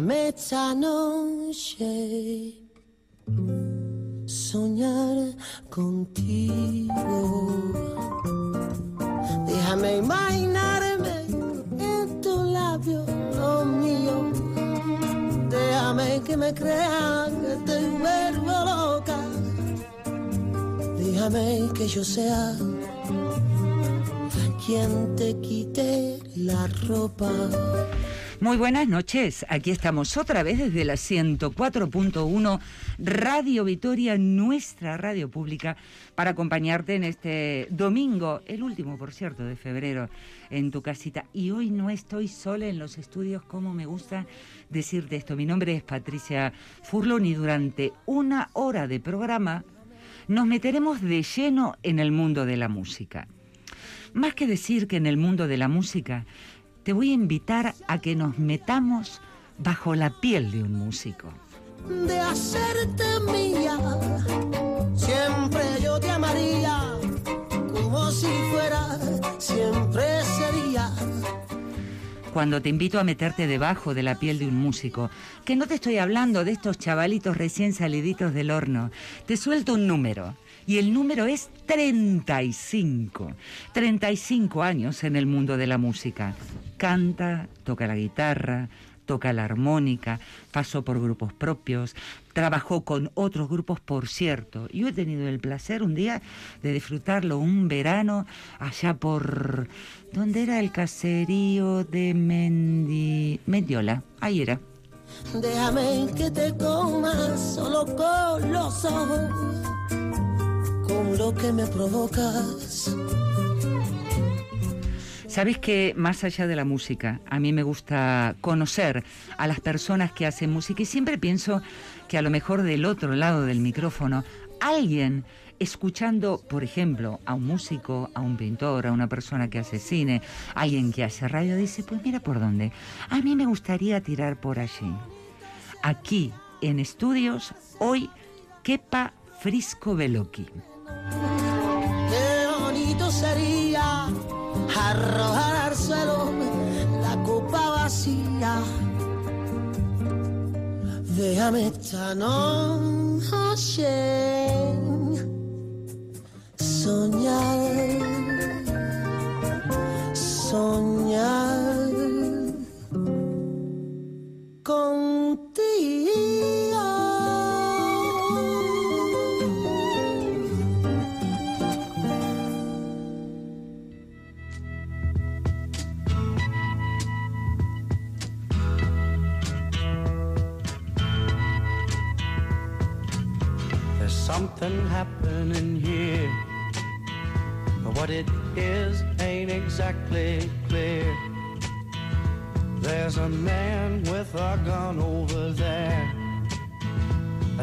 Déjame esta noche soñar contigo. Déjame imaginarme en tu labio, lo mío. Déjame que me crean que te vuelvo loca. Déjame que yo sea quien te quite la ropa. Muy buenas noches, aquí estamos otra vez desde la 104.1 Radio Vitoria, nuestra radio pública, para acompañarte en este domingo, el último, por cierto, de febrero, en tu casita. Y hoy no estoy sola en los estudios, como me gusta decirte esto. Mi nombre es Patricia Furlón y durante una hora de programa nos meteremos de lleno en el mundo de la música. Más que decir que en el mundo de la música, te voy a invitar a que nos metamos bajo la piel de un músico. De hacerte mía, siempre yo te amaría, como si fuera, siempre sería. Cuando te invito a meterte debajo de la piel de un músico, que no te estoy hablando de estos chavalitos recién saliditos del horno, te suelto un número y el número es 35. 35 años en el mundo de la música. Canta, toca la guitarra, toca la armónica, pasó por grupos propios, trabajó con otros grupos, por cierto. Yo he tenido el placer un día de disfrutarlo un verano allá por... ¿Dónde era el caserío de Mendi... Mendiola? Ahí era. Déjame que te comas solo con los ojos con lo. Sabes que más allá de la música, a mí me gusta conocer a las personas que hacen música y siempre pienso que a lo mejor del otro lado del micrófono, alguien escuchando, por ejemplo, a un músico, a un pintor, a una persona que hace cine, alguien que hace radio, dice, pues mira por dónde, a mí me gustaría tirar por allí. Aquí, en estudios, hoy, Kepa Frisco Veloki. Qué bonito sería arrojar al suelo la copa vacía. Déjame esta noche soñar, soñar something. But what it is ain't exactly clear. There's a man with a gun over there,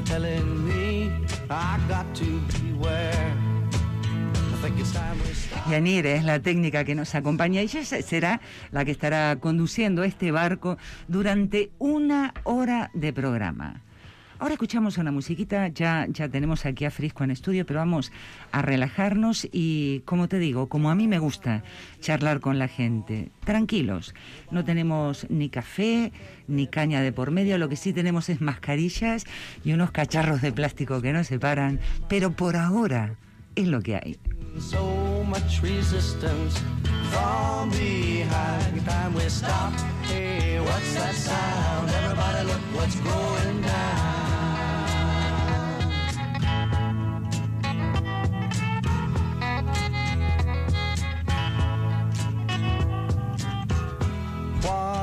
telling me I got to. Yanire es la técnica que nos acompaña y ella será la que estará conduciendo este barco durante una hora de programa. Ahora escuchamos una musiquita, ya, ya tenemos aquí a Frisco en estudio, pero vamos a relajarnos y, como te digo, como a mí me gusta charlar con la gente, tranquilos, no tenemos ni café, ni caña de por medio, lo que sí tenemos es mascarillas y unos cacharros de plástico que nos separan, pero por ahora es lo que hay.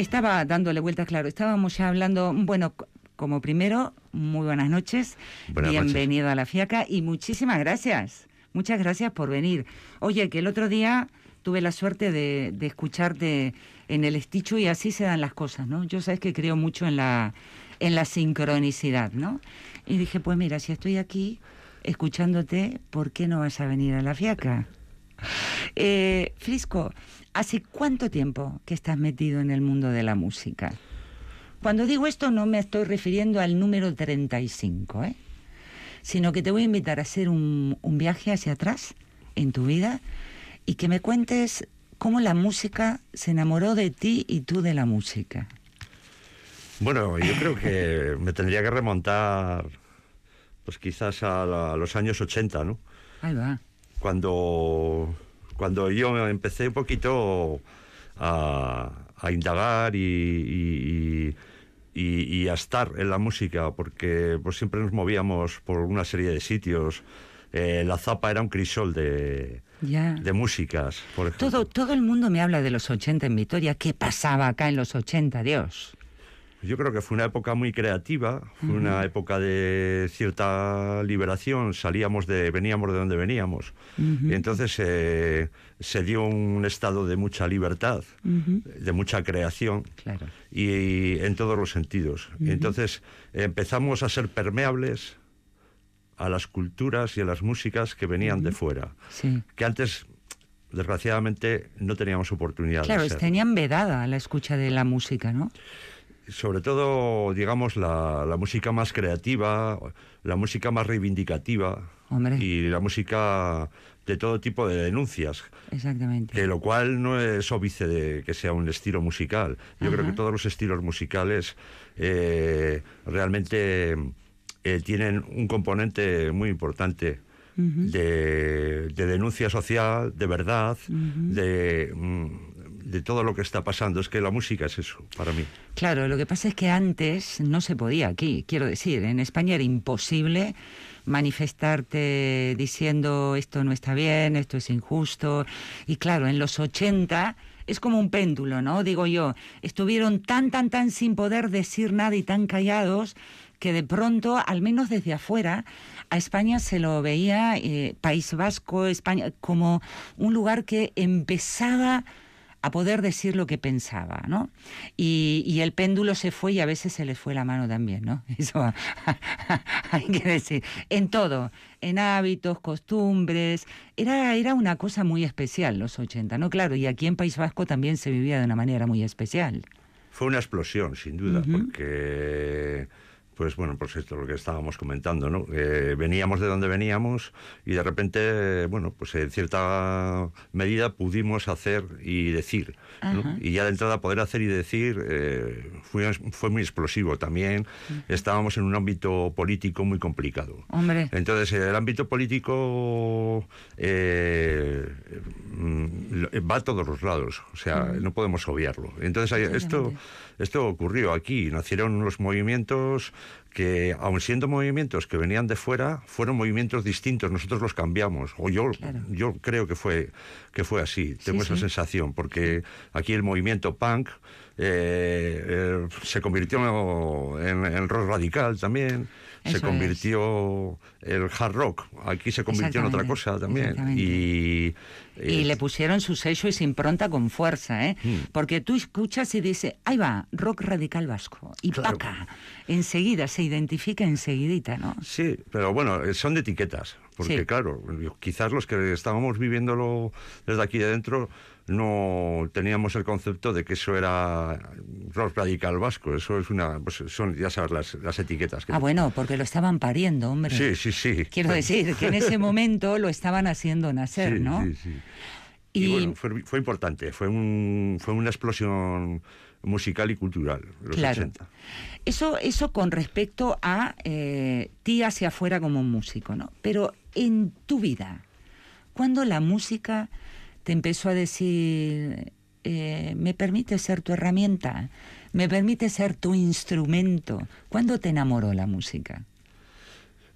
Estaba dándole vueltas, claro. Estábamos ya hablando, bueno, como primero, muy buenas noches. Buenas Bienvenido a la FIACA y muchísimas gracias. Muchas gracias por venir. Oye, que el otro día tuve la suerte de, de escucharte en el esticho y así se dan las cosas, ¿no? Yo sabes que creo mucho en la, en la sincronicidad, ¿no? Y dije, pues mira, si estoy aquí escuchándote, ¿por qué no vas a venir a la FIACA? Eh, Frisco, ¿hace cuánto tiempo que estás metido en el mundo de la música? Cuando digo esto no me estoy refiriendo al número 35, ¿eh? sino que te voy a invitar a hacer un, un viaje hacia atrás en tu vida y que me cuentes cómo la música se enamoró de ti y tú de la música. Bueno, yo creo que me tendría que remontar, pues quizás a, la- a los años 80, ¿no? Ahí va. Cuando, cuando yo empecé un poquito a, a indagar y, y- y- y a estar en la música, porque pues siempre nos movíamos por una serie de sitios. Eh, la Zapa era un crisol de, Ya. de músicas, por ejemplo. Todo, todo el mundo me habla de los 80 en Vitoria. ¿Qué pasaba acá en los 80, Dios? Yo creo que fue una época muy creativa, fue una época de cierta liberación, salíamos de, veníamos de donde veníamos. Y entonces eh, se dio un estado de mucha libertad, de mucha creación, Claro. y, en todos los sentidos. Y entonces empezamos a ser permeables a las culturas y a las músicas que venían de fuera, Sí. que antes, desgraciadamente, no teníamos oportunidad Claro, de tenían vedada la escucha de la música, ¿no? Sobre todo, digamos, la, la música más creativa, la música más reivindicativa Hombre. y la música de todo tipo de denuncias, Exactamente. que lo cual no es óbice de que sea un estilo musical. Yo creo que todos los estilos musicales eh, realmente eh, tienen un componente muy importante. de, de denuncia social, de verdad, de, mm, de todo lo que está pasando. Es que la música es eso, para mí. Claro, lo que pasa es que antes no se podía aquí, quiero decir, en España era imposible manifestarte diciendo esto no está bien, esto es injusto. Y claro, en los 80 es como un péndulo, ¿no? Digo yo, estuvieron tan, tan, tan sin poder decir nada y tan callados que de pronto, al menos desde afuera, a España se lo veía, eh, País Vasco, España, como un lugar que empezaba a poder decir lo que pensaba, ¿no? Y, y el péndulo se fue y a veces se les fue la mano también, ¿no? Eso hay que decir. En todo, en hábitos, costumbres. Era, era una cosa muy especial los 80, ¿no? Claro, y aquí en País Vasco también se vivía de una manera muy especial. Fue una explosión, sin duda, porque, pues bueno, pues esto es lo que estábamos comentando, ¿no? Eh, veníamos de donde veníamos y de repente, bueno, pues en cierta medida pudimos hacer y decir. Y ya de entrada poder hacer y decir eh, fue, fue muy explosivo. También estábamos en un ámbito político muy complicado. Hombre. Entonces, el ámbito político eh, va a todos los lados, o sea, no podemos obviarlo. Entonces, esto, esto ocurrió aquí, nacieron los movimientos que, aun siendo movimientos que venían de fuera, fueron movimientos distintos, nosotros los cambiamos, o yo, Claro. yo creo que fue, que fue así, tengo esa sí. sensación, porque aquí el movimiento punk eh, eh, se convirtió en, en rock radical también, Eso se es. convirtió el hard rock, aquí se convirtió en otra cosa también. Y, Y eh, le pusieron su sello y su impronta con fuerza, ¿eh? Mm. Porque tú escuchas y dices, ahí va, rock radical vasco. Y Claro. paca, enseguida, se identifica enseguidita, ¿no? Sí, pero bueno, eh, son de etiquetas, porque Sí. claro, quizás los que estábamos viviéndolo desde aquí de dentro no teníamos el concepto de que eso era rock radical vasco, eso es una, pues son, ya sabes, las, las etiquetas. Que Ah, bueno, porque lo estaban pariendo, hombre. Sí, sí, sí. Quiero decir que en ese momento lo estaban haciendo nacer, Sí, ¿no? sí, sí. Y, Y- bueno, fue, fue importante, fue, un, fue una explosión musical y cultural, los Claro. 80. Eso, eso con respecto a eh, ti hacia afuera como músico, ¿no? Pero en tu vida, ¿cuándo la música te empezó a decir, eh, me permite ser tu herramienta, me permite ser tu instrumento? ¿Cuándo te enamoró la música?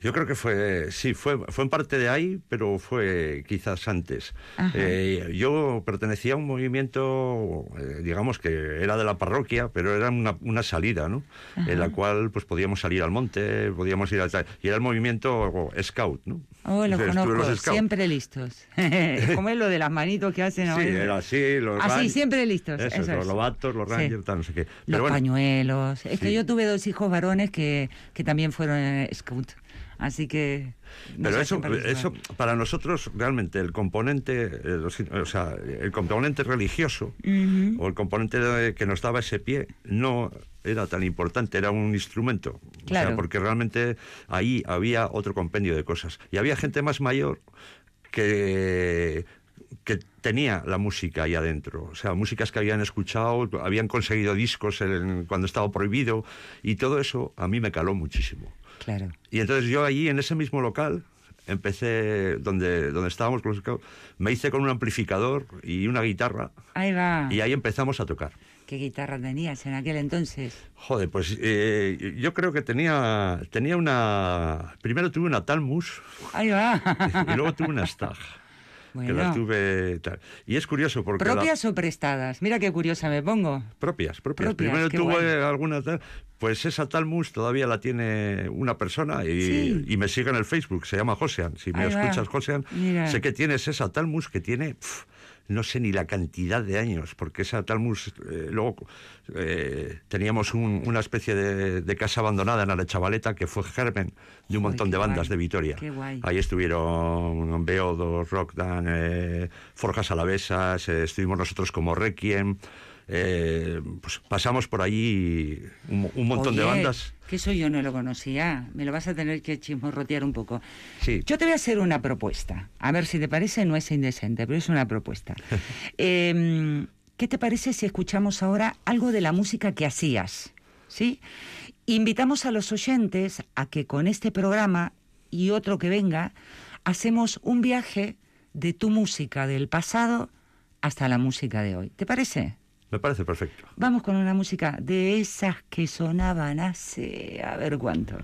Yo creo que fue, sí, fue, fue en parte de ahí, pero fue quizás antes. Ajá. Eh, yo pertenecía a un movimiento, eh, digamos que era de la parroquia, pero era una, una salida, ¿no? En la cual pues podíamos salir al monte, podíamos ir al... Y era el movimiento Scout, ¿no? Oh, los Entonces, conozco, los Scouts. siempre listos. ¿Cómo es lo de las manitos que hacen Sí, ahora? era así, los Así, ran- siempre listos. Eso, eso los es. lobatos, los Sí. rangers, tal, no sé qué. Los Pero bueno, pañuelos. Es que Sí. yo tuve dos hijos varones que, que también fueron eh, scout. Así que... Pero eso, eso, para nosotros, realmente, el componente, eh, o sea, el componente religioso o el componente de- que nos daba ese pie no era tan importante, era un instrumento. O Claro. sea, porque realmente ahí había otro compendio de cosas. Y había gente más mayor que que tenía la música ahí adentro, o sea, músicas que habían escuchado, habían conseguido discos en- cuando estaba prohibido, y todo eso a mí me caló muchísimo. Claro. Y entonces yo allí, en ese mismo local, empecé, donde, donde estábamos con los me hice con un amplificador y una guitarra, Ahí va. y ahí empezamos a tocar. ¿Qué guitarra tenías en aquel entonces? Joder, pues eh, yo creo que tenía, tenía una... Primero tuve una Talmus Ahí va. y luego tuve una Stag. Que las tuve... tal. Y es curioso porque... la- ¿Propias o prestadas? Mira qué curiosa me pongo. Propias, propias. Propias, Primero tuve alguna tal, pues esa Talmus todavía la tiene una persona y, Sí. y me sigue en el Facebook, se llama Josean. Si me Ahí escuchas, Josean, sé que tienes esa Talmus que tiene, no sé ni la cantidad de años, porque esa Talmus, eh, luego eh, teníamos un- una especie de, de casa abandonada en la Chavaleta que fue germen de un montón de bandas guay, de Vitoria. Ahí estuvieron Beodo, Rockdan, eh, Forjas Alavesas, estuvimos nosotros como Requiem. eh, pues pasamos por allí un, un montón de bandas. Que eso yo no lo conocía. Me lo vas a tener que chismorrotear un poco. Sí. Yo te voy a hacer una propuesta. A ver si te parece, no es indecente, pero es una propuesta. Eh, ¿Qué te parece si escuchamos ahora algo de la música que hacías? ¿Sí? Invitamos a los oyentes a que con este programa y otro que venga, hacemos un viaje de tu música del pasado hasta la música de hoy. ¿Te parece? Me parece perfecto. Vamos con una música de esas que sonaban hace a ver cuánto.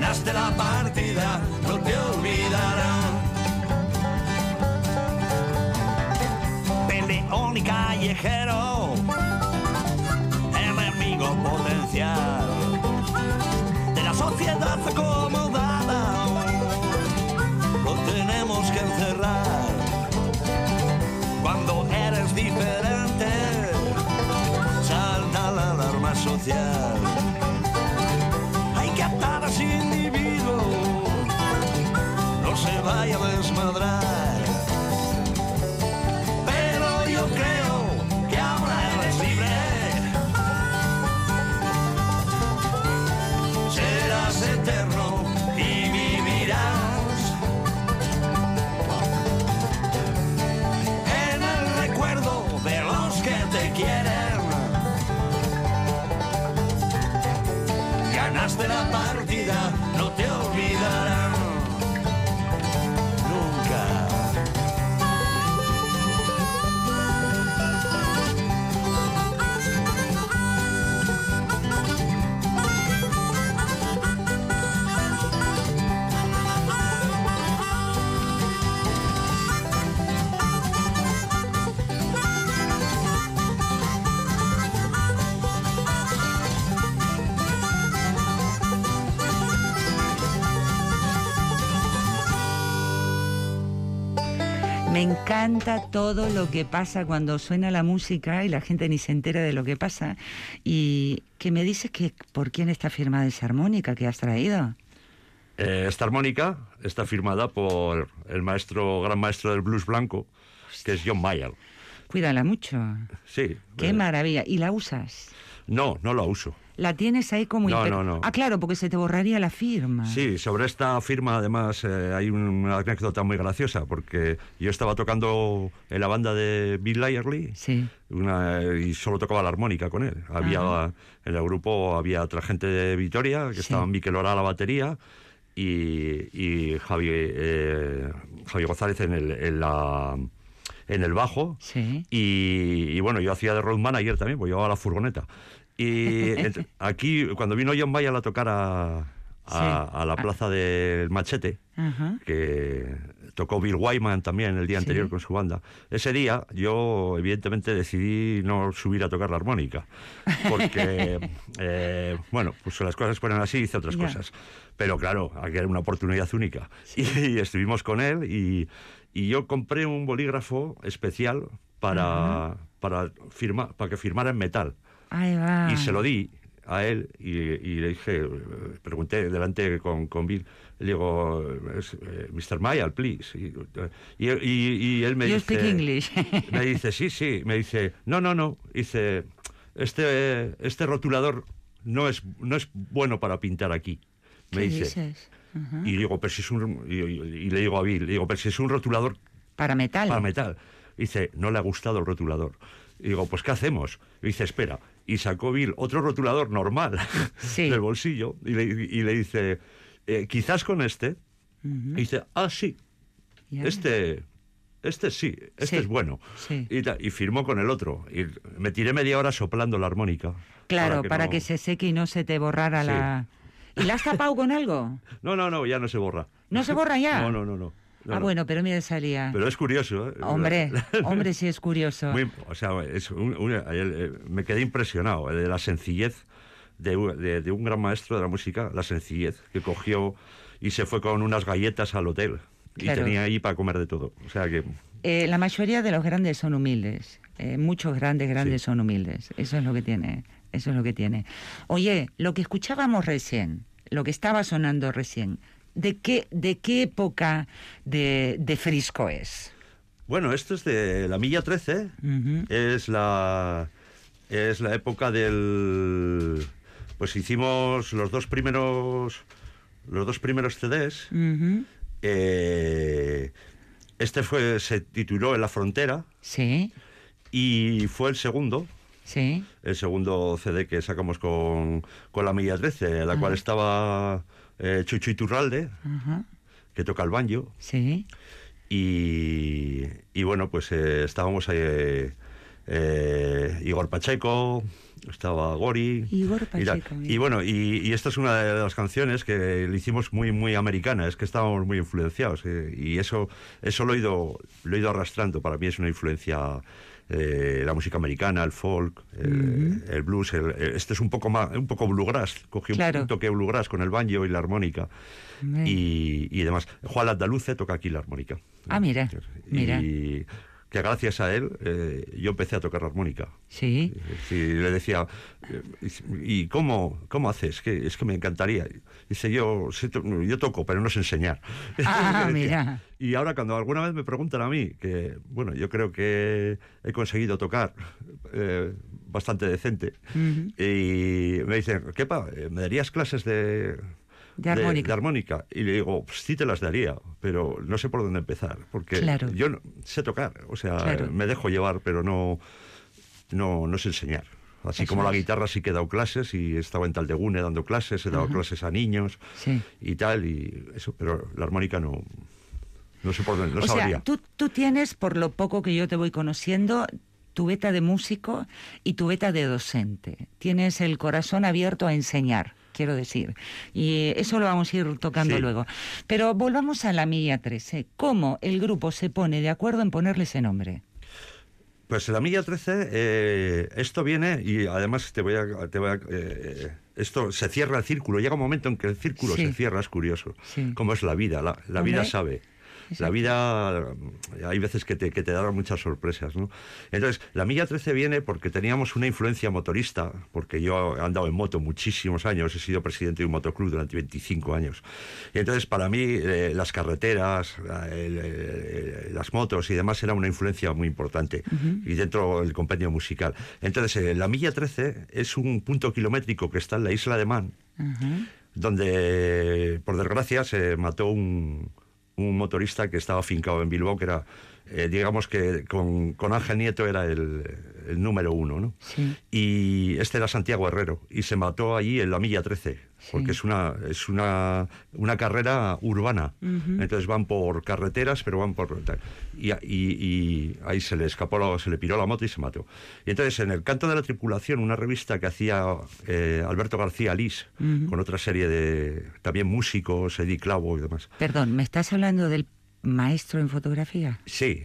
Ganaste la partida, no te olvidarán. peleón y callejero, enemigo potencial de la sociedad acomodada. Lo tenemos que encerrar ganaste encanta todo lo que pasa cuando suena la música y la gente ni se entera de lo que pasa. Y que me dices que por quién está firmada esa armónica que has traído. Eh, esta armónica está firmada por el maestro, gran maestro del blues blanco, que es John Mayer. Cuídala mucho. Sí. Qué eh, maravilla. ¿Y la usas? No, no la uso. La tienes ahí como... No, no, no. Ah, claro, porque se te borraría la firma. Sí, sobre esta firma además eh, hay una anécdota muy graciosa, porque yo estaba tocando en la banda de Bill Lyerly Sí. una- y solo tocaba la armónica con él. Había En el grupo había otra gente de Vitoria, que Sí. estaban Miquel Ora a la batería y, y Javi, eh, Javi González en el, en la- en el bajo. Sí. Y, y bueno, yo hacía de road manager también, pues llevaba la furgoneta. Y aquí, cuando vino John Mayer a tocar a, a- Sí. a la plaza del Machete, Ajá. que tocó Bill Wyman también el día Sí. anterior con su banda. Ese día yo evidentemente decidí no subir a tocar la armónica, porque, eh, bueno, pues las cosas fueron así, hice otras cosas. Pero claro, aquí era una oportunidad única. Y, estuvimos con él y, y yo compré un bolígrafo especial para, para, firma, para que firmara en metal. Ahí va. Y se lo di a él y, y le dije, pregunté delante con, con Bill, le digo, eh, Mr. Mayall, please. Y, y, y- él me You dice... speak English. Me dice, sí, sí. Me dice, no, no, no. Dice, este, este rotulador no es, no es bueno para pintar aquí. Me ¿Qué dice. dices? Ajá. Y digo, pero si es un... Y, le digo a Bill, le digo, pero si es un rotulador Para metal. para metal. Dice, no le ha gustado el rotulador. Y digo, pues ¿qué hacemos? Y dice, espera. Y sacó Bill otro rotulador normal Sí. del bolsillo y le, y le dice, "Eh, quizás con este. Y dice, ah, sí, este, este sí, este Sí, es bueno. sí. Y, firmó con el otro. Y me tiré media hora soplando la armónica. Claro, para que, no- se seque y no se te borrara la... ¿Y la has tapado con algo? No, no, no, ya no se borra. ¿No se borra ya? No, no, no, no. No, ah, no. bueno, pero mira, salía. Pero es curioso, ¿eh? Hombre, hombre, sí es curioso. Muy- o sea, es un- un- eh, me quedé impresionado eh, de la sencillez de, de- de un gran maestro de la música, la sencillez que cogió y se fue con unas galletas al hotel Claro. y tenía ahí para comer de todo. O sea que Eh, la mayoría de los grandes son humildes. Eh, muchos grandes, grandes Sí. son humildes. Eso es lo que tiene. Eso es lo que tiene. Oye, lo que escuchábamos recién, lo que estaba sonando recién, ¿de qué, de qué época de, de Frisco es? bueno, esto es de la milla 13, Ujú. es la es la época del pues hicimos los dos primeros los dos primeros CDs. Eh, este fue se tituló En la frontera Sí, y fue el segundo sí. el segundo CD que sacamos con, con la Milla 13, en la cual estaba eh, Chucho Iturralde, Ajá. que toca el banjo, Sí. y, y bueno, pues eh, estábamos ahí, eh, eh, Igor Pacheco, estaba Gori. Igor. Pacheco, Y, bueno, y, y esta es una de las canciones que le hicimos muy muy americana, es que estábamos muy influenciados eh, y eso eso lo he ido lo he ido arrastrando. Para mí es una influencia eh, la música americana, el folk, eh, el blues. el- el- este es un poco más un poco bluegrass. Cogí un- Claro. un toque bluegrass con el banjo y la armónica y, y demás. Juan Andaluce toca aquí la armónica. Ah, mira, Y mira. Que gracias a él eh, yo empecé a tocar la armónica. Sí. Sí, le decía, eh, ¿y cómo, cómo haces? Que, es que me encantaría. Dice, yo, yo toco, pero no sé enseñar. Ah, mira. Y ahora cuando alguna vez me preguntan a mí, que bueno, yo creo que he conseguido tocar eh, bastante decente, y me dicen, ¿qué pa? ¿Me darías clases de, De armónica. de armónica? Y le digo, pues sí te las daría, pero no sé por dónde empezar, porque Claro. yo no- sé tocar, o sea, Claro. me dejo llevar, pero no, no, no sé enseñar. Así Eso como la guitarra sí que he dado clases y estaba en Taldegune dando clases, he dado clases a niños Sí. y tal, y eso, pero la armónica no, no sé por dónde, no o sabría. sea, tú, tú tienes, por lo poco que yo te voy conociendo, tu beta de músico y tu beta de docente. Tienes el corazón abierto a enseñar, quiero decir. Y eso lo vamos a ir tocando Sí. luego. Pero volvamos a la milla 13. ¿Cómo el grupo se pone de acuerdo en ponerle ese nombre? Pues la milla 13, eh, esto viene y además te voy a... Te voy a eh, esto se cierra el círculo, llega un momento en que el círculo Sí. se cierra, es curioso. Sí. Como es la vida, la, la vida sabe. La vida, eh, hay veces que te, que te dan muchas sorpresas, ¿no? Entonces, la milla 13 viene porque teníamos una influencia motorista, porque yo he andado en moto muchísimos años, he sido presidente de un motoclub durante 25 años. Y entonces, para mí, eh, las carreteras, la- el- el- las motos y demás era una influencia muy importante, y dentro del compendio musical. Entonces, eh, la milla 13 es un punto kilométrico que está en la isla de Man, Ujú. donde, por desgracia, se mató un, un motorista que estaba afincado en Bilbao, que era, eh, digamos que con, con Ángel Nieto era el, el número uno, ¿no? Sí. Y este era Santiago Herrero, y se mató allí en la milla 13, porque es una, es una, una carrera urbana. Entonces van por carreteras, pero van por... Y, y- y ahí se le escapó, la- se le piró la moto y se mató. Y entonces en el canto de la tripulación, una revista que hacía eh, Alberto García Lis, con otra serie de también músicos, Eddie Clavo y demás. Perdón, ¿me estás hablando del maestro en fotografía? Sí,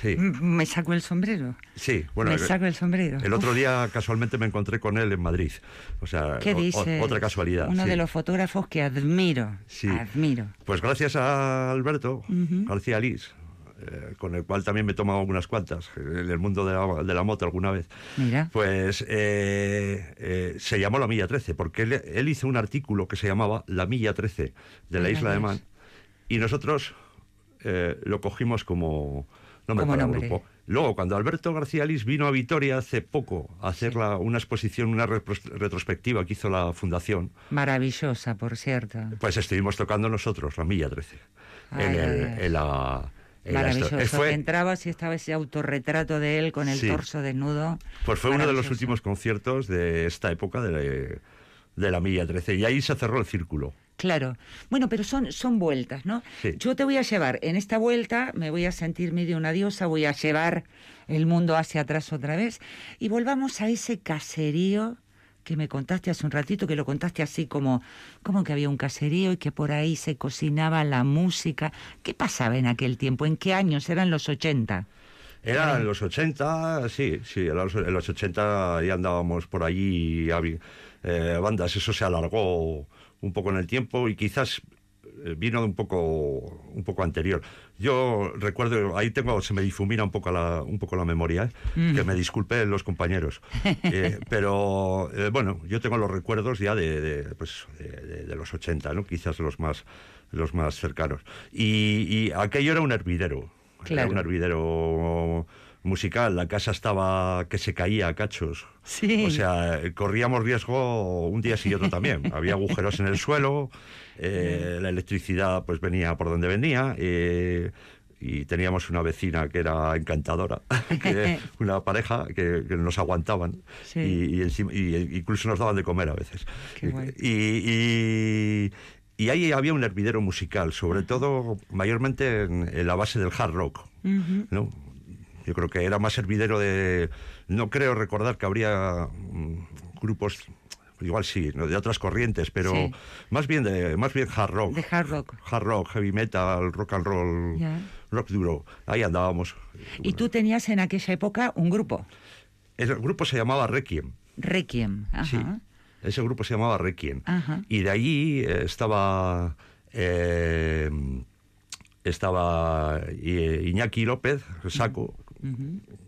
sí, Me saco el sombrero. sí. Bueno, me saco el sombrero. El otro día casualmente me encontré con él en Madrid. O sea, ¿Qué dice? otra casualidad. Uno sí. de los fotógrafos que admiro. Sí. Admiro. Pues gracias a Alberto García Lis, eh, con el cual también me he tomado algunas cuantas en el mundo de la, de la moto alguna vez. Mira. Pues eh, eh, se llamó La Milla 13, porque él, él hizo un artículo que se llamaba La Milla 13 de la Mira isla de. Man, y nosotros lo cogimos como nombre para el nombre. grupo. Luego, cuando Alberto García Lis vino a Vitoria hace poco a hacer la- una exposición, una retrospectiva que hizo la Fundación, Maravillosa, por cierto. pues estuvimos tocando nosotros La Milla 13 Ay, en, el- ay, ay. en la... Maravilloso. Eh, fue- Entrabas y estaba ese autorretrato de él con el Sí. torso desnudo. Pues fue uno de los últimos conciertos de esta época de la, de la Milla 13 y ahí se cerró el círculo. Claro. Bueno, pero son, son vueltas, ¿no? Sí. Yo te voy a llevar, en esta vuelta me voy a sentir medio una diosa, voy a llevar el mundo hacia atrás otra vez y volvamos a ese caserío que me contaste hace un ratito, que lo contaste así como, como que había un caserío y que por ahí se cocinaba la música. ¿Qué pasaba en aquel tiempo? ¿En qué años? Eran los 80. Era en los 80, sí, sí, en los, en los 80 ya andábamos por allí, había, eh, bandas, eso se alargó un poco en el tiempo y quizás eh, vino un poco un poco anterior. Yo recuerdo, ahí tengo, se me difumina un poco la, un poco la memoria, ¿eh? que me disculpen los compañeros. Eh, pero eh, bueno, yo tengo los recuerdos ya de, de, pues, de, los 80, ¿no? quizás los más, los más cercanos. Y, y aquello era un hervidero. Era un hervidero musical, la casa estaba que se caía a cachos. Sí. O sea, corríamos riesgo un día sí y otro también. Había agujeros en el suelo, eh, la electricidad pues venía por donde venía. eh, y teníamos una vecina que era encantadora, que- una pareja que, que nos aguantaban Sí. y, y encima- y incluso nos daban de comer a veces. Qué guay. Y, y- y ahí había un hervidero musical, sobre todo mayormente en, en la base del hard rock. ¿no? Yo creo que era más hervidero de... No creo recordar que habría mm, grupos, igual sí, de otras corrientes, pero Sí. más bien de más bien hard rock. De hard rock. Hard rock, heavy metal, rock and roll, rock duro. Ahí andábamos. Y tú tenías en aquella época un grupo, El grupo se llamaba Requiem. Requiem. Ajá. Sí. Ese grupo se llamaba Requiem. Ajá. Y de allí eh, estaba eh, estaba eh, Iñaki López, Saco,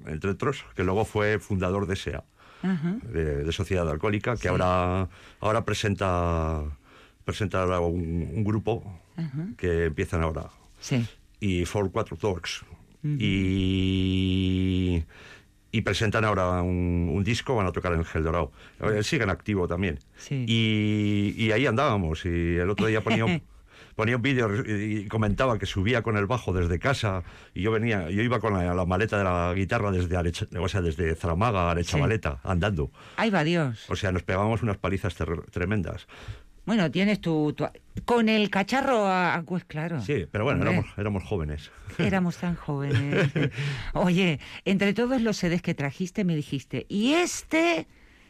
entre otros, que luego fue fundador de SEA, de, de Sociedad Alcohólica, que ahora, ahora presenta, presenta ahora un, un grupo que empiezan ahora Sí. y For Cuatro Talks. Y, y presentan ahora un, un disco, van a tocar en Gel Dorado. Eh, Siguen activo también. Sí. Y, y ahí andábamos. Y el otro día ponía un, ponía un vídeo y comentaba que subía con el bajo desde casa y yo venía, yo iba con la, la maleta de la guitarra desde Arecha- o sea, desde Zaramaga a Arechavaleta, andando. Ahí va Dios. O sea, nos pegábamos unas palizas tremendas. Bueno, tienes tu, tu- Con el cacharro a, pues claro. Sí, pero bueno, éramos, éramos jóvenes. Éramos tan jóvenes. Oye, entre todos los CDs que trajiste me dijiste, y este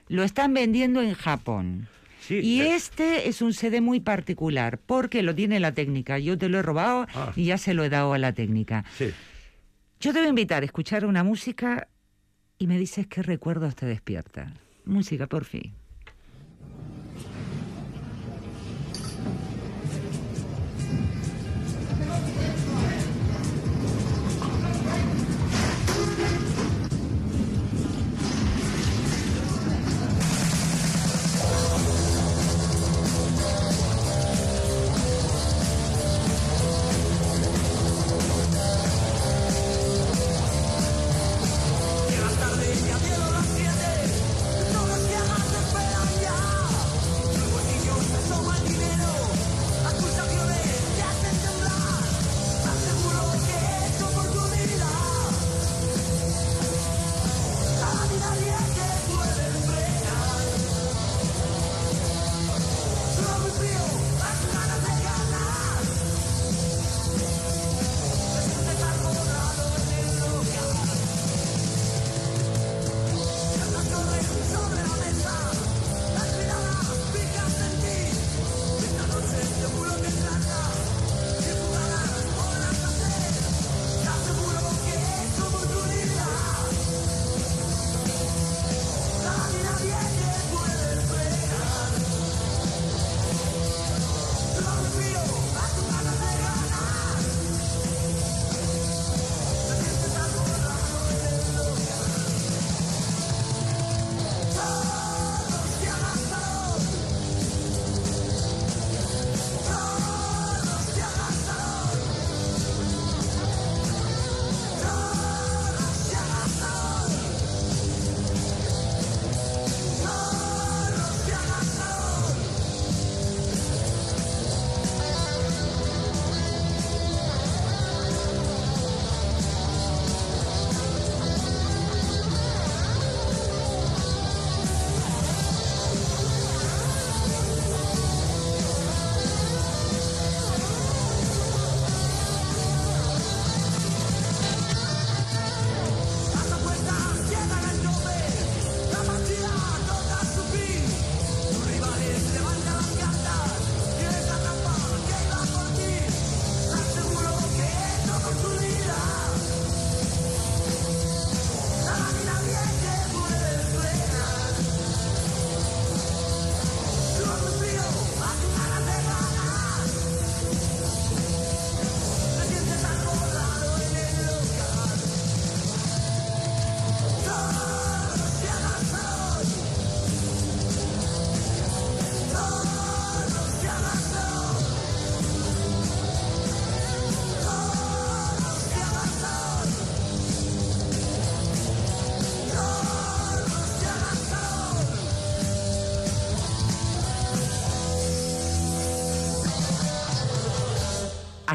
lo están vendiendo en Japón. Sí, y este es un CD muy particular, porque lo tiene la técnica. Yo te lo he robado Ah. y ya se lo he dado a la técnica. Sí. Yo te voy a invitar a escuchar una música y me dices qué recuerdos te despierta. Música, por fin.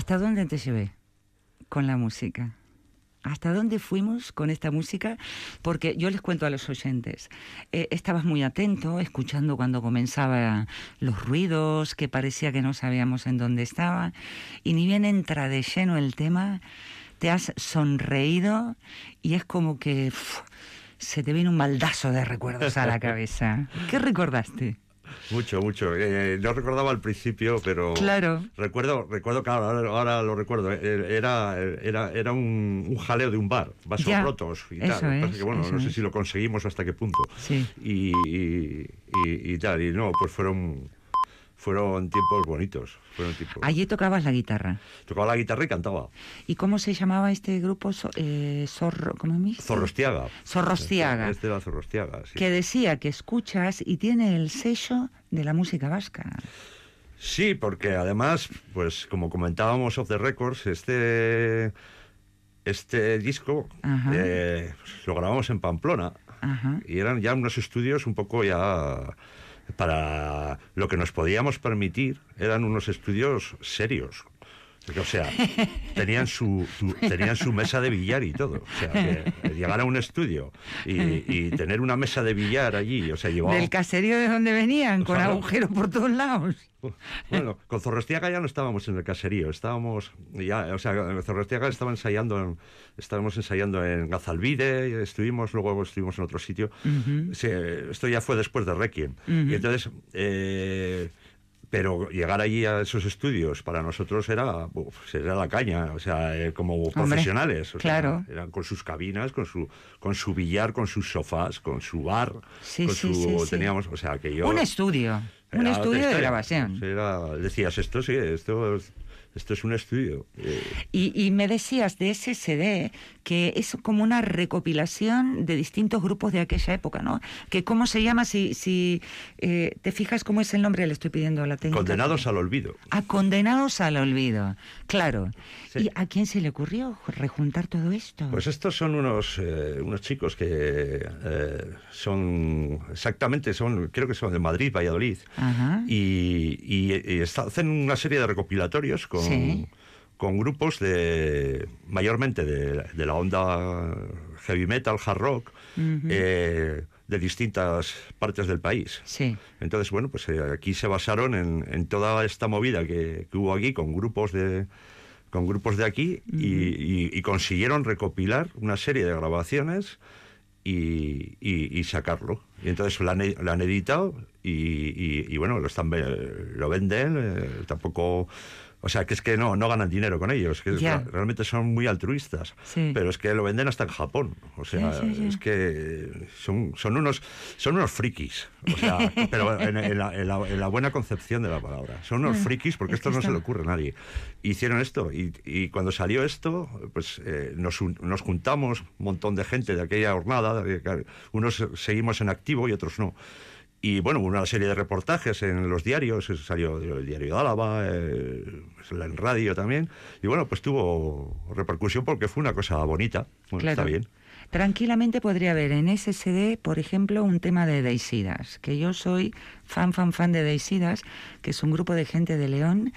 ¿Hasta dónde te llevé con la música? ¿Hasta dónde fuimos con esta música? Porque yo les cuento a los oyentes, eh, estabas muy atento, escuchando cuando comenzaba los ruidos, que parecía que no sabíamos en dónde estaba, y ni bien entra de lleno el tema, te has sonreído y es como que se te viene un maldazo de recuerdos a la cabeza. ¿Qué recordaste? Mucho, mucho. Eh, no recordaba al principio, pero Claro. recuerdo, recuerdo, claro, ahora, ahora lo recuerdo. eh, Era, era, era un, un jaleo de un bar, vasos Ya, rotos y eso tal. Es, que, bueno, no sé es. si lo conseguimos hasta qué punto. Sí. Y, y, y- y tal. Y no, pues fueron, fueron tiempos bonitos. Fueron tiempos. Allí tocabas la guitarra. Tocaba la guitarra y cantaba. ¿Y cómo se llamaba este grupo? Eh, Zorro, ¿Cómo me? Zorrostiaga. Zorrostiaga. Este era Zorrostiaga, sí. Que decía que escuchas y tiene el sello de la música vasca. Sí, porque además, pues como comentábamos off the records, este este disco eh, lo grabamos en Pamplona Ajá. y eran ya unos estudios un poco ya para lo que nos podíamos permitir eran unos estudios serios. O sea, tenían su, tenían su mesa de billar y todo. O sea, que llegar a un estudio y, y tener una mesa de billar allí, o sea, llevaba... Del caserío de donde venían, con Claro. agujeros por todos lados. Bueno, con Zorrostiaga ya no estábamos en el caserío, estábamos ya, o sea, Zorrostiaga estaba ensayando, en, estábamos ensayando en Gazalvide, estuvimos, luego estuvimos en otro sitio. Sí, esto ya fue después de Requiem. Y entonces, eh, pero llegar allí a esos estudios para nosotros era, uf, era la caña, o sea, eh, como profesionales. o sea, claro. eran con sus cabinas, con su, con su billar, con sus sofás, con su bar, Sí, con sí, su, sí, teníamos, o sea, que yo... Un estudio, un estudio de grabación. Era- decías, esto sí, esto, es- esto es un estudio. Eh, Y, y me decías de CD que es como una recopilación de distintos grupos de aquella época, ¿no? Que cómo se llama, si, si eh, te fijas cómo es el nombre, le estoy pidiendo a la técnica. condenados al olvido. A condenados al olvido, claro. Sí. ¿Y a quién se le ocurrió rejuntar todo esto? Pues estos son unos, eh, unos chicos que eh, son exactamente, son creo que son de Madrid, Valladolid, Ajá. y, y- y está- hacen una serie de recopilatorios con, Sí. con grupos de mayormente de, de la onda heavy metal, hard rock, eh, de distintas partes del país. Sí. Entonces, bueno, pues eh, aquí se basaron en, en toda esta movida que, que hubo aquí con grupos de con grupos de aquí y, y- y consiguieron recopilar una serie de grabaciones y, sacarlo. Y entonces lo han, e- lo han editado y, bueno, lo, están, lo venden, eh, tampoco... O sea, que es que no, no ganan dinero con ellos, que realmente son muy altruistas. Sí. Pero es que lo venden hasta en Japón. O sea, sí. es que son, son unos son unos frikis. O sea, pero en, en la, en la- en la buena concepción de la palabra. Son unos frikis porque es que esto no se le ocurre a nadie. Hicieron esto y, y cuando salió esto, pues eh, nos, nos juntamos un montón de gente de aquella jornada. Unos seguimos en activo y otros no. Y bueno, hubo una serie de reportajes en los diarios, eh, salió el diario de Álava, eh, en radio también. Y bueno, pues tuvo repercusión porque fue una cosa bonita. Bueno, Claro. está bien. Tranquilamente podría haber en CD, por ejemplo, un tema de Deisidas, que yo soy fan, fan, fan de Deisidas, que es un grupo de gente de León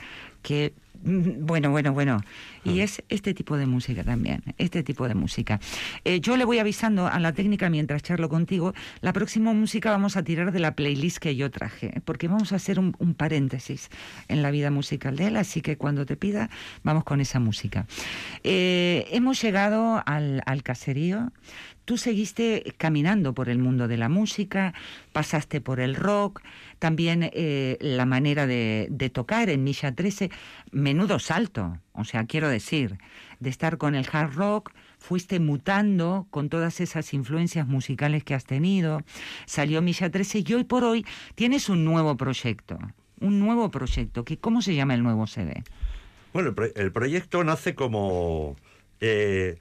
que, mm, bueno, bueno, bueno, y es este tipo de música también, este tipo de música. Eh, yo le voy avisando a la técnica mientras charlo contigo, la próxima música vamos a tirar de la playlist que yo traje, porque vamos a hacer un, un paréntesis en la vida musical de él, así que cuando te pida, vamos con esa música. Eh, hemos llegado al, al caserío. Tú seguiste caminando por el mundo de la música, pasaste por el rock, también eh, la manera de, tocar en Milla 13, menudo salto, o sea, quiero decir, de estar con el hard rock, fuiste mutando con todas esas influencias musicales que has tenido, salió Milla 13 y hoy por hoy tienes un nuevo proyecto, un nuevo proyecto, ¿cómo se llama el nuevo CD? Bueno, el, pro- el proyecto nace como. eh,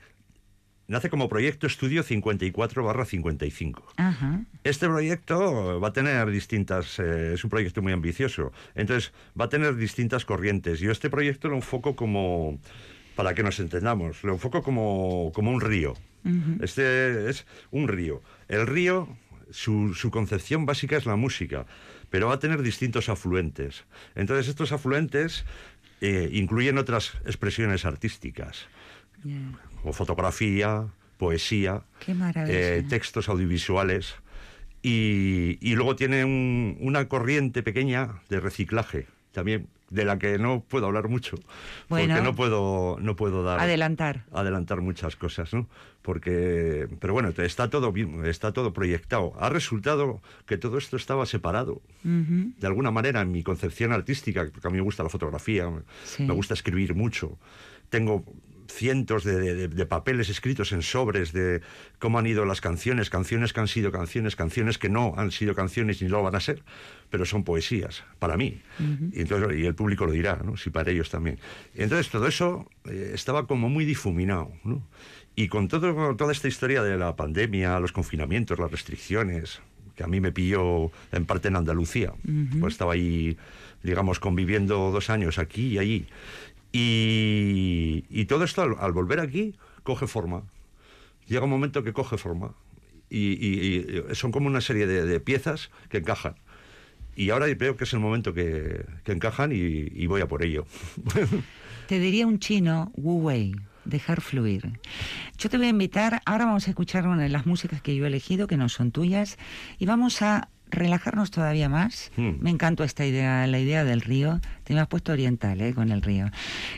nace como proyecto estudio 54-55. Ajá. Este proyecto va a tener distintas. eh, es un proyecto muy ambicioso. Entonces, va a tener distintas corrientes. Yo este proyecto lo enfoco como. Para que nos entendamos, lo enfoco como, como un río. Este es un río. El río, su, su concepción básica es la música, pero va a tener distintos afluentes. Entonces, estos afluentes eh, incluyen otras expresiones artísticas. Como fotografía, poesía, eh, textos audiovisuales. Y, y luego tiene un- una corriente pequeña de reciclaje, también, de la que no puedo hablar mucho, Bueno. porque no puedo, no puedo dar Adelantar. adelantar muchas cosas, ¿no? Porque, pero bueno, está todo bien, está todo proyectado. Ha resultado que todo esto estaba separado, de alguna manera, en mi concepción artística, porque a mí me gusta la fotografía, Sí. me gusta escribir mucho. Tengo cientos de, de- de papeles escritos en sobres de cómo han ido las canciones, canciones que han sido canciones, canciones que no han sido canciones ni lo van a ser, pero son poesías para mí. y, entonces, y el público lo dirá, ¿no? si para ellos también. Entonces todo eso eh, estaba como muy difuminado. ¿no? Y con todo, toda esta historia de la pandemia, los confinamientos, las restricciones, que a mí me pilló en parte en Andalucía, pues estaba ahí, digamos, conviviendo dos años aquí y allí. Y, todo esto al, volver aquí coge forma. Llega un momento que coge forma. Y, son como una serie de, piezas que encajan. y ahora veo que es el momento que, que encajan y voy a por ello. Te diría un chino, Wu Wei, dejar fluir. Yo te voy a invitar, ahora vamos a escuchar una de las músicas que yo he elegido, que no son tuyas, y vamos a relajarnos todavía más. Hmm. Me encantó esta idea, la idea del río. Te me has puesto oriental ¿eh? con el río.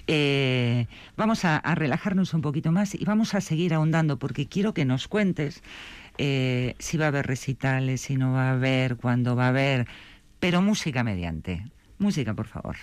Eh, vamos a, a relajarnos un poquito más y vamos a seguir ahondando porque quiero que nos cuentes eh, si va a haber recitales, si no va a haber, cuándo va a haber, pero música mediante. Música, por favor.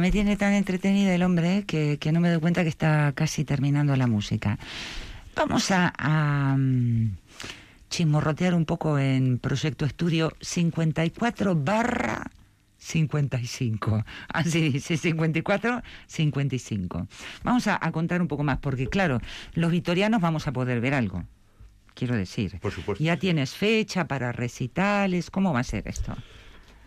Que me tiene tan entretenida el hombre que, que no me doy cuenta que está casi terminando la música. Vamos a, a, mm, chismorrotear un poco en Proyecto Estudio 54 barra 55. Así dice, 54, 55. Vamos a, a contar un poco más, porque claro, los vitorianos vamos a poder ver algo. Quiero decir. Por supuesto. Ya tienes fecha para recitales. ¿Cómo va a ser esto?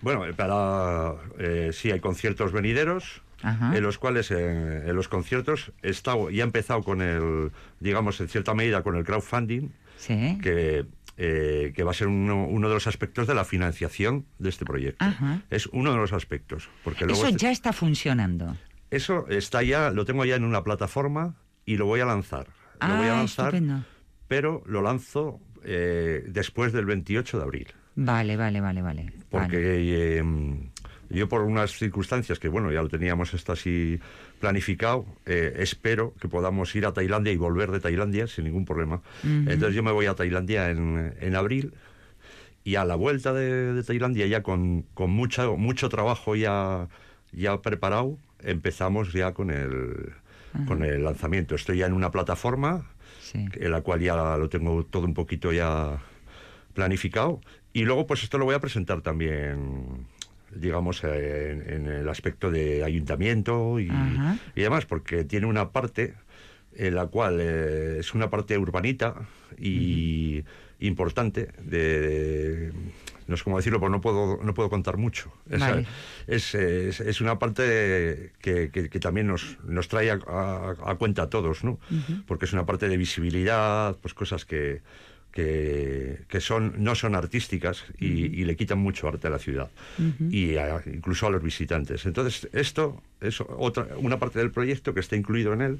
Bueno, eh, para eh, sí hay conciertos venideros. Ajá. En los cuales, eh, en los conciertos, he estado, y ha empezado con el, digamos, en cierta medida, con el crowdfunding, Sí. que, eh, que va a ser uno, uno de los aspectos de la financiación de este proyecto. Ajá. Es uno de los aspectos. Porque luego Eso este- ya está funcionando. eso está ya, lo tengo ya en una plataforma y lo voy a lanzar. lo voy a Ah, lanzar, estupendo. pero lo lanzo eh, después del 28 de abril. Vale, vale, vale, vale. Porque Vale. eh, yo por unas circunstancias que, bueno, ya lo teníamos esto así planificado, eh, espero que podamos ir a Tailandia y volver de Tailandia sin ningún problema. Entonces yo me voy a Tailandia en, en abril y a la vuelta de, de Tailandia ya con, con mucha, mucho trabajo ya, ya preparado, empezamos ya con el, con el lanzamiento. Estoy ya en una plataforma Sí. en la cual ya lo tengo todo un poquito ya planificado. Y luego, pues esto lo voy a presentar también digamos, en, en el aspecto de ayuntamiento y, y demás, porque tiene una parte en la cual eh, es una parte urbanita y importante de, no sé cómo decirlo, pues no puedo no puedo contar mucho. Es, Vale. es, es- es una parte que, que- que también nos, nos trae a, a- a cuenta a todos, ¿no? Porque es una parte de visibilidad, pues cosas que que, que son no son artísticas y, y le quitan mucho arte a la ciudad y a- incluso a los visitantes. Entonces esto es otra una parte del proyecto que está incluido en él,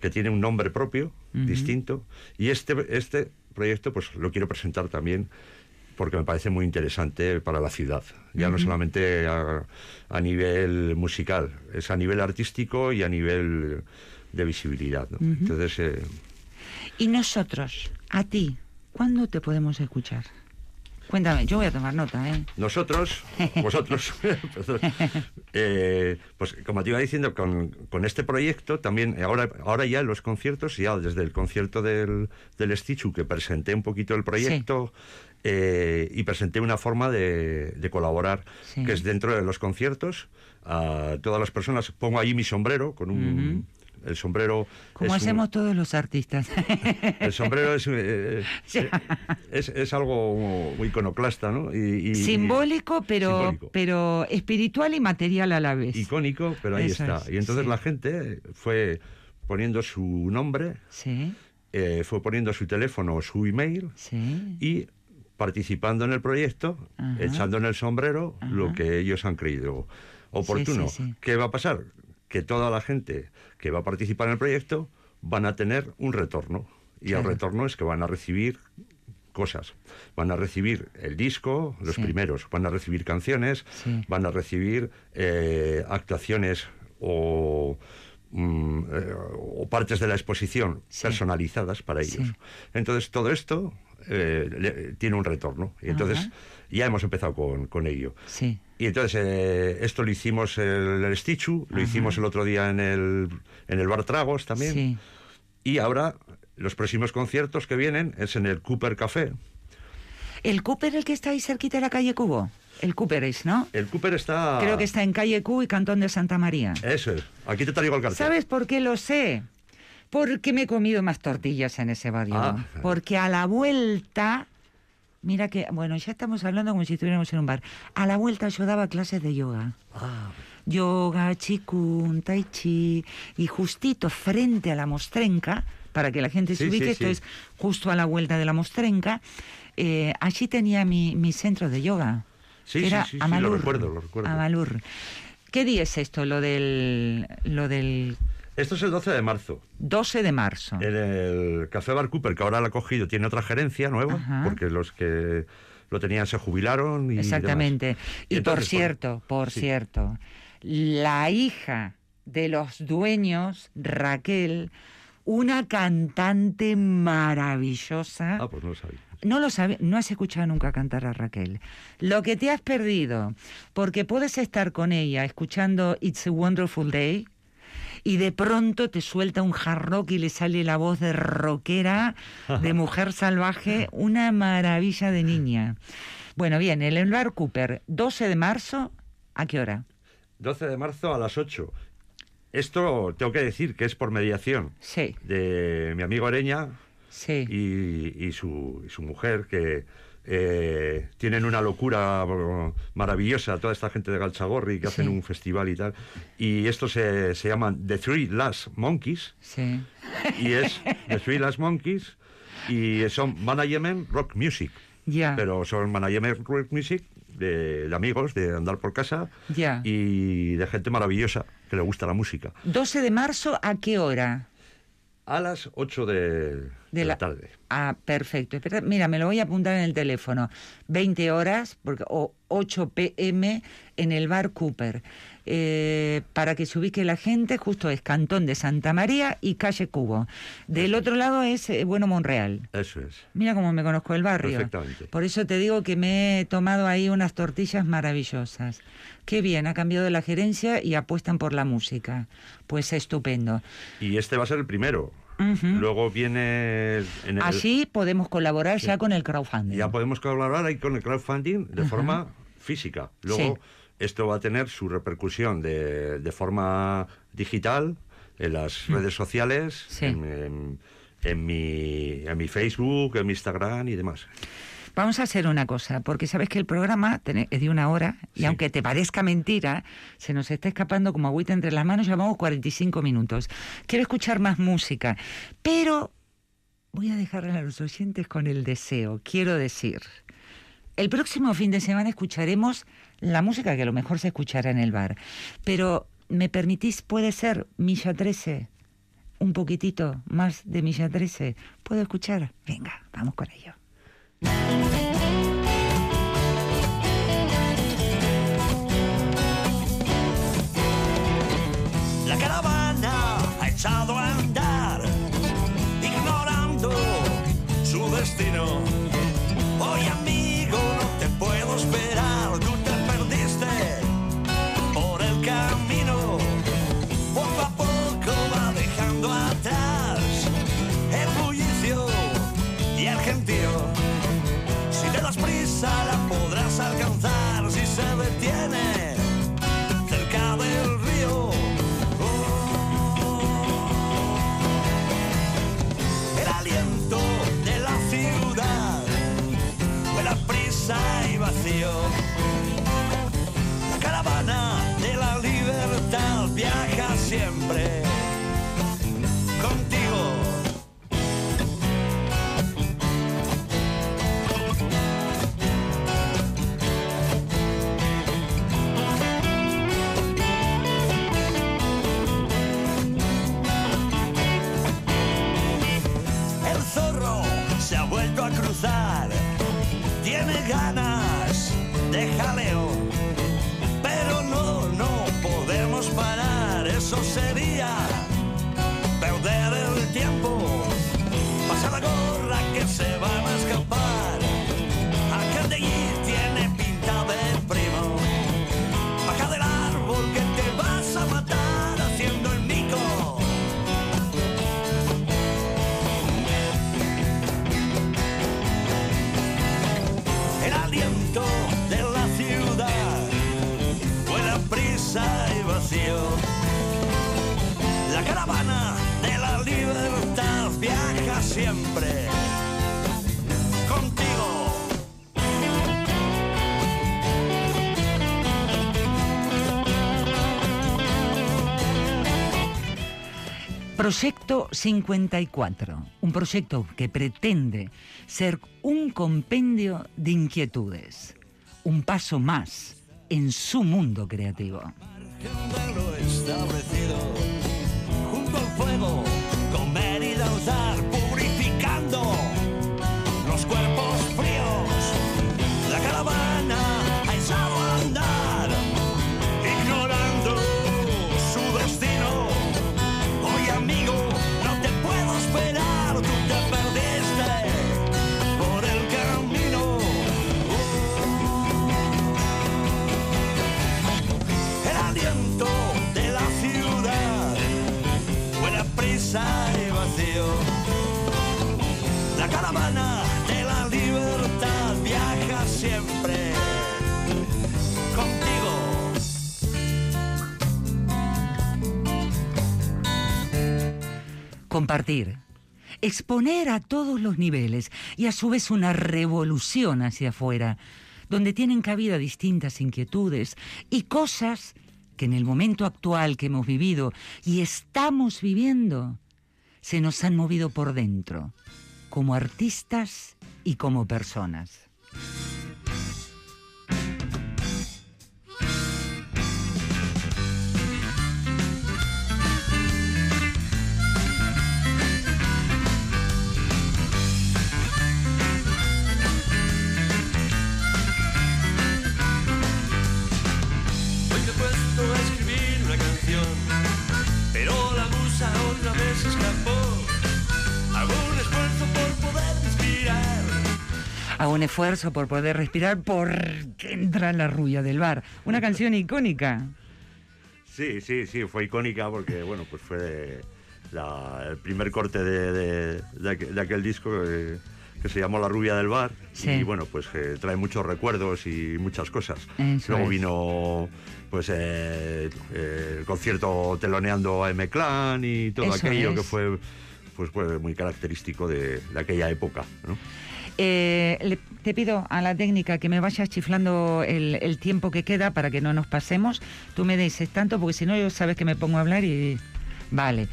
que tiene un nombre propio distinto y este este proyecto pues lo quiero presentar también porque me parece muy interesante para la ciudad. Ya no solamente a, a nivel musical, es a nivel artístico y a nivel de visibilidad. ¿no? Entonces, eh, Y nosotros, a ti, ¿cuándo te podemos escuchar? Cuéntame, yo voy a tomar nota, ¿eh? nosotros, vosotros, eh, pues como te iba diciendo, con, con este proyecto también, ahora, ahora ya en los conciertos, ya desde el concierto del, del Stichu, que presenté un poquito el proyecto eh, y presenté una forma de, de colaborar, Sí. que es dentro de los conciertos, a todas las personas, pongo ahí mi sombrero, con un... El sombrero... Como un- hacemos todos los artistas. el sombrero es, eh, eh, es, es algo muy iconoclasta, ¿no? Y, y- Simbólico, pero, Simbólico. pero espiritual y material a la vez. icónico, pero ahí Eso está. es, y entonces sí. la gente fue poniendo su nombre, Sí, eh, fue poniendo su teléfono o su email sí. y participando en el proyecto, Ajá. echando en el sombrero lo que ellos han creído oportuno. sí, sí. ¿Qué va a pasar? Que toda la gente que va a participar en el proyecto van a tener un retorno. Y Claro. el retorno es que van a recibir cosas. Van a recibir el disco, los Sí. primeros, van a recibir canciones, Sí. van a recibir eh, actuaciones o, mm, eh, o partes de la exposición Sí. personalizadas para ellos. Entonces todo esto eh, le- tiene un retorno. Y entonces Ajá. ya hemos empezado con, con ello. Sí. Y entonces eh, esto lo hicimos el, el Stichu, lo Ajá. hicimos el otro día en el, en el Bar Tragos también. Sí. Y ahora los próximos conciertos que vienen es en el Cooper Café. ¿El Cooper el que está ahí cerquita de la calle Cubo? El Cooper es, ¿no? El Cooper está... Creo que está en calle Cubo y Cantón de Santa María. Eso es. Aquí te traigo el cartel. ¿Sabes por qué lo sé? Porque me he comido más tortillas en ese barrio. Ah. Porque a la vuelta, mira que, bueno, ya estamos hablando como si estuviéramos en un bar. A la vuelta yo daba clases de yoga. Ah, Yoga, chikun, tai chi, y justito frente a la mostrenca, para que la gente se Sí, ubique, sí, esto sí. es justo a la vuelta de la mostrenca, eh, allí tenía mi, mi centro de yoga. Sí, Era sí, sí, sí, lo Amalur. recuerdo, lo recuerdo. Amalur. ¿Qué día es esto, lo del, lo del Esto es el 12 de marzo. 12 de marzo? En el Café Bar Cooper, que ahora lo ha cogido, tiene otra gerencia nueva, Ajá. porque los que lo tenían se jubilaron y Exactamente. demás. Y, por entonces, cierto, por sí. cierto, la hija de los dueños, Raquel, una cantante maravillosa. Ah, pues no lo sabía. No lo sabe, no has escuchado nunca cantar a Raquel. Lo que te has perdido, porque puedes estar con ella escuchando It's a Wonderful Day y de pronto te suelta un hard rock y le sale la voz de rockera, de mujer salvaje, una maravilla de niña. Bueno, bien, el El Bar Cooper, 12 de marzo, ¿a qué hora? 12 de marzo a las 8. Esto tengo que decir que es por mediación Sí, de mi amigo Areña sí. y, y su, y su mujer, que eh, tienen una locura eh, maravillosa, toda esta gente de Galchagorri, que hacen un festival y tal. Y esto se, se llaman The Three Last Monkeys, Sí. y es The Three Last Monkeys, y son management rock music. Ya. Pero son management rock music de, de amigos, de andar por casa, Ya. y de gente maravillosa que le gusta la música. 12 de marzo, ¿a qué hora? A las 8 de, de la, tarde. Ah, perfecto. Espera, mira, me lo voy a apuntar en el teléfono. 20 horas porque, o 8 pm en el bar Cooper. Eh, para que se ubique la gente, justo es Cantón de Santa María y Calle Cubo. Del otro lado es eh, Bueno Monreal. Eso es. Mira cómo me conozco el barrio. Perfectamente. Por eso te digo que me he tomado ahí unas tortillas maravillosas. Qué bien, ha cambiado la gerencia y apuestan por la música. Pues estupendo. Y este va a ser el primero. Luego viene en el- Así podemos colaborar ya con el crowdfunding. ya podemos colaborar ahí con el crowdfunding de forma física. Luego Sí. Esto va a tener su repercusión de, de forma digital en las redes sociales, Sí. en, en- en mi, en mi Facebook, en mi Instagram y demás. Vamos a hacer una cosa, porque sabes que el programa es de una hora y Sí. aunque te parezca mentira, se nos está escapando como agüita entre las manos, llevamos 45 minutos. Quiero escuchar más música, pero voy a dejar a los oyentes con el deseo, quiero decir. El próximo fin de semana escucharemos la música que a lo mejor se escuchará en el bar, pero ¿me permitís? Puede ser Milla 13, un poquitito más de Milla 13. ¿Puedo escuchar? Venga, vamos con ello. Proyecto 54, un proyecto que pretende ser un compendio de inquietudes, un paso más en su mundo creativo. Compartir, exponer a todos los niveles y a su vez una revolución hacia afuera, donde tienen cabida distintas inquietudes y cosas que en el momento actual que hemos vivido y estamos viviendo, se nos han movido por dentro, como artistas y como personas. Hago un esfuerzo por poder respirar porque entra la rubia del bar. Una canción icónica. Sí, sí, sí, fue icónica porque, bueno, pues fue la- el primer corte de, de- de aqu- de aquel disco eh, que se llamó La rubia del bar. Sí. Y bueno, pues eh, trae muchos recuerdos y muchas cosas. Eso Luego es. vino pues eh, eh, el concierto teloneando a M-Clan y todo Eso aquello es. que fue pues fue muy característico de, de aquella época. ¿no? Eh, le- te pido a la técnica que me vayas chiflando el, el tiempo que queda para que no nos pasemos. Tú me dices tanto porque si no, yo sabes que me pongo a hablar y... Vale.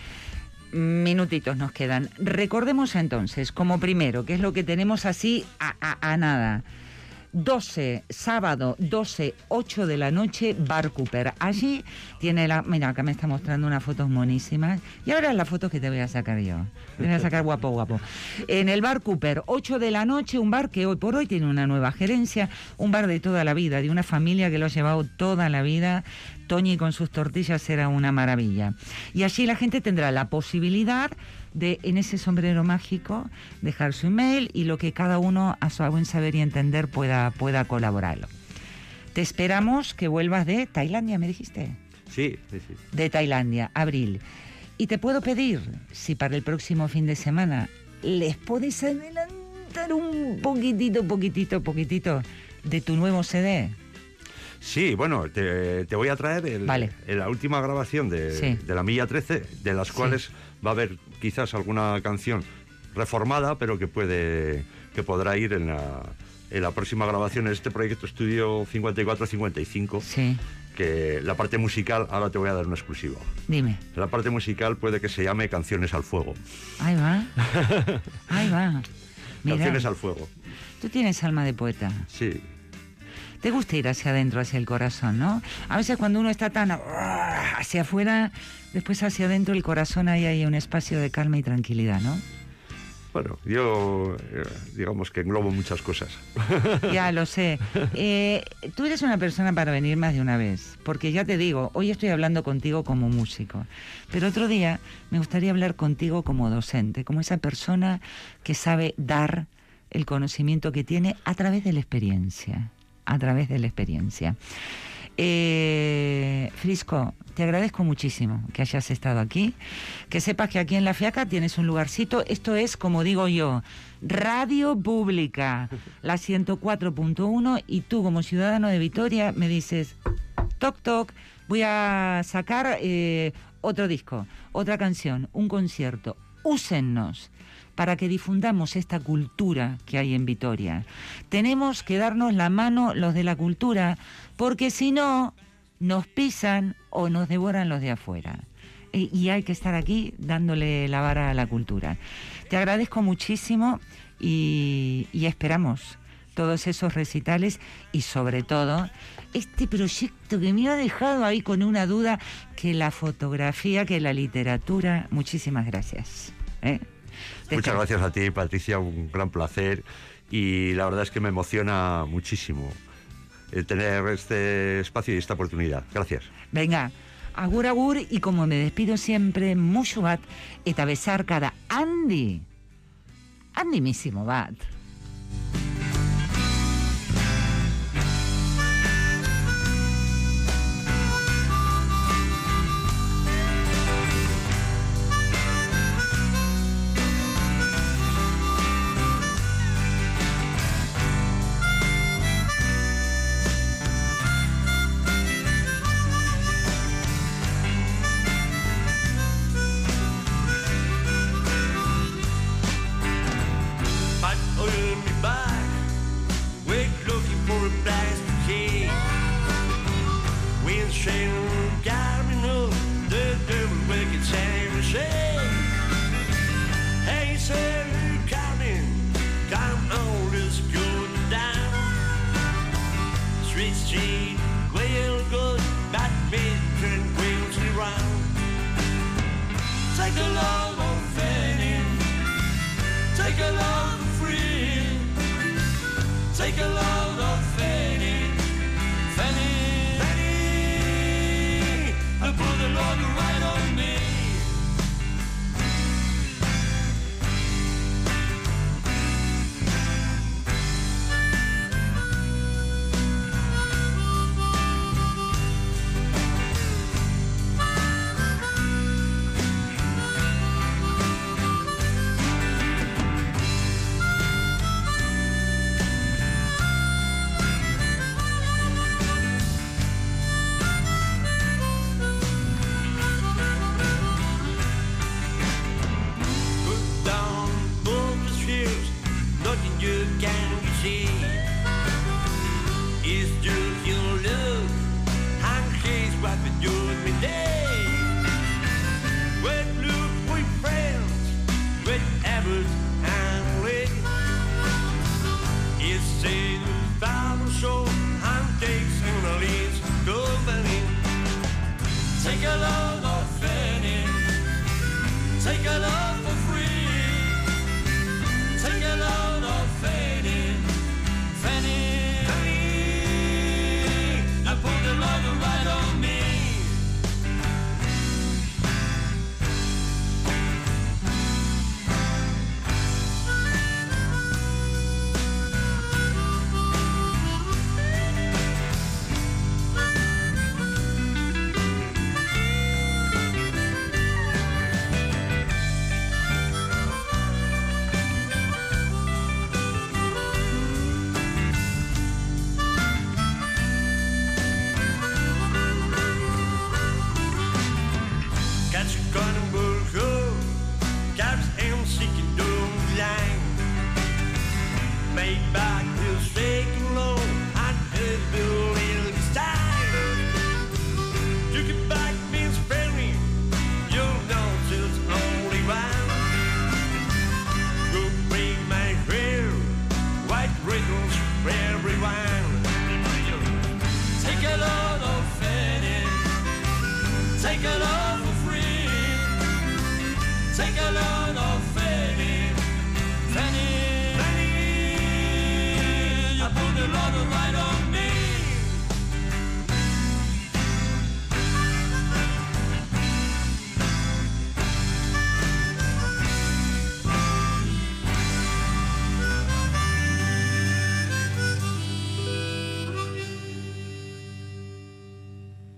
Minutitos nos quedan. Recordemos entonces, como primero, que es lo que tenemos así a- a nada. 12, sábado 12, 8 de la noche, Bar Cooper. Allí tiene la... Mira, acá me está mostrando unas fotos monísimas. Y ahora las fotos que te voy a sacar yo. Te voy a sacar guapo, guapo. En el Bar Cooper, 8 de la noche, un bar que hoy por hoy tiene una nueva gerencia, un bar de toda la vida, de una familia que lo ha llevado toda la vida. Toñi con sus tortillas era una maravilla. Y allí la gente tendrá la posibilidad de, en ese sombrero mágico, dejar su email y lo que cada uno, a su buen saber y entender, pueda, pueda colaborarlo. Te esperamos que vuelvas de Tailandia, me dijiste. Sí, sí, sí. De Tailandia, abril. Y te puedo pedir, si para el próximo fin de semana les puedes adelantar un poquitito, poquitito, poquitito de tu nuevo CD. Sí, bueno, te, te voy a traer el- Vale. el- la última grabación de, Sí. de la Milla 13, de las cuales va a haber quizás alguna canción reformada, pero que puede que podrá ir en la, en la próxima grabación en este proyecto estudio 54-55, Sí, que la parte musical, ahora te voy a dar un exclusivo. dime. La parte musical puede que se llame Canciones al Fuego. Ahí va. Ahí va. Mira, Canciones al Fuego. tú tienes alma de poeta. Sí, Te gusta ir hacia adentro, hacia el corazón, ¿no? A veces cuando uno está tan hacia afuera, después hacia adentro el corazón ahí hay un espacio de calma y tranquilidad, ¿no? bueno, yo eh, digamos que englobo muchas cosas. Ya lo sé. Eh, tú eres una persona para venir más de una vez, porque ya te digo, hoy estoy hablando contigo como músico, pero otro día me gustaría hablar contigo como docente, como esa persona que sabe dar el conocimiento que tiene a través de la experiencia, a través de la experiencia. Eh, Frisco, te agradezco muchísimo que hayas estado aquí, que sepas que aquí en La Fiaca tienes un lugarcito, esto es, como digo yo, radio pública, la 104.1, y tú como ciudadano de Vitoria me dices, toc toc, voy a sacar eh, otro disco, otra canción, un concierto, úsennos para que difundamos esta cultura que hay en Vitoria. Tenemos que darnos la mano los de la cultura, porque si no, nos pisan o nos devoran los de afuera. E- Y hay que estar aquí dándole la vara a la cultura. Te agradezco muchísimo y, esperamos todos esos recitales y sobre todo este proyecto que me ha dejado ahí con una duda que la fotografía, que la literatura. Muchísimas gracias. ¿eh? Muchas gracias a ti, Patricia, un gran placer. Y la verdad es que me emociona muchísimo el tener este espacio y esta oportunidad. Gracias. Venga, agur agur y como me despido siempre, mucho bat eta besarkada Andy. Andimísimo bat.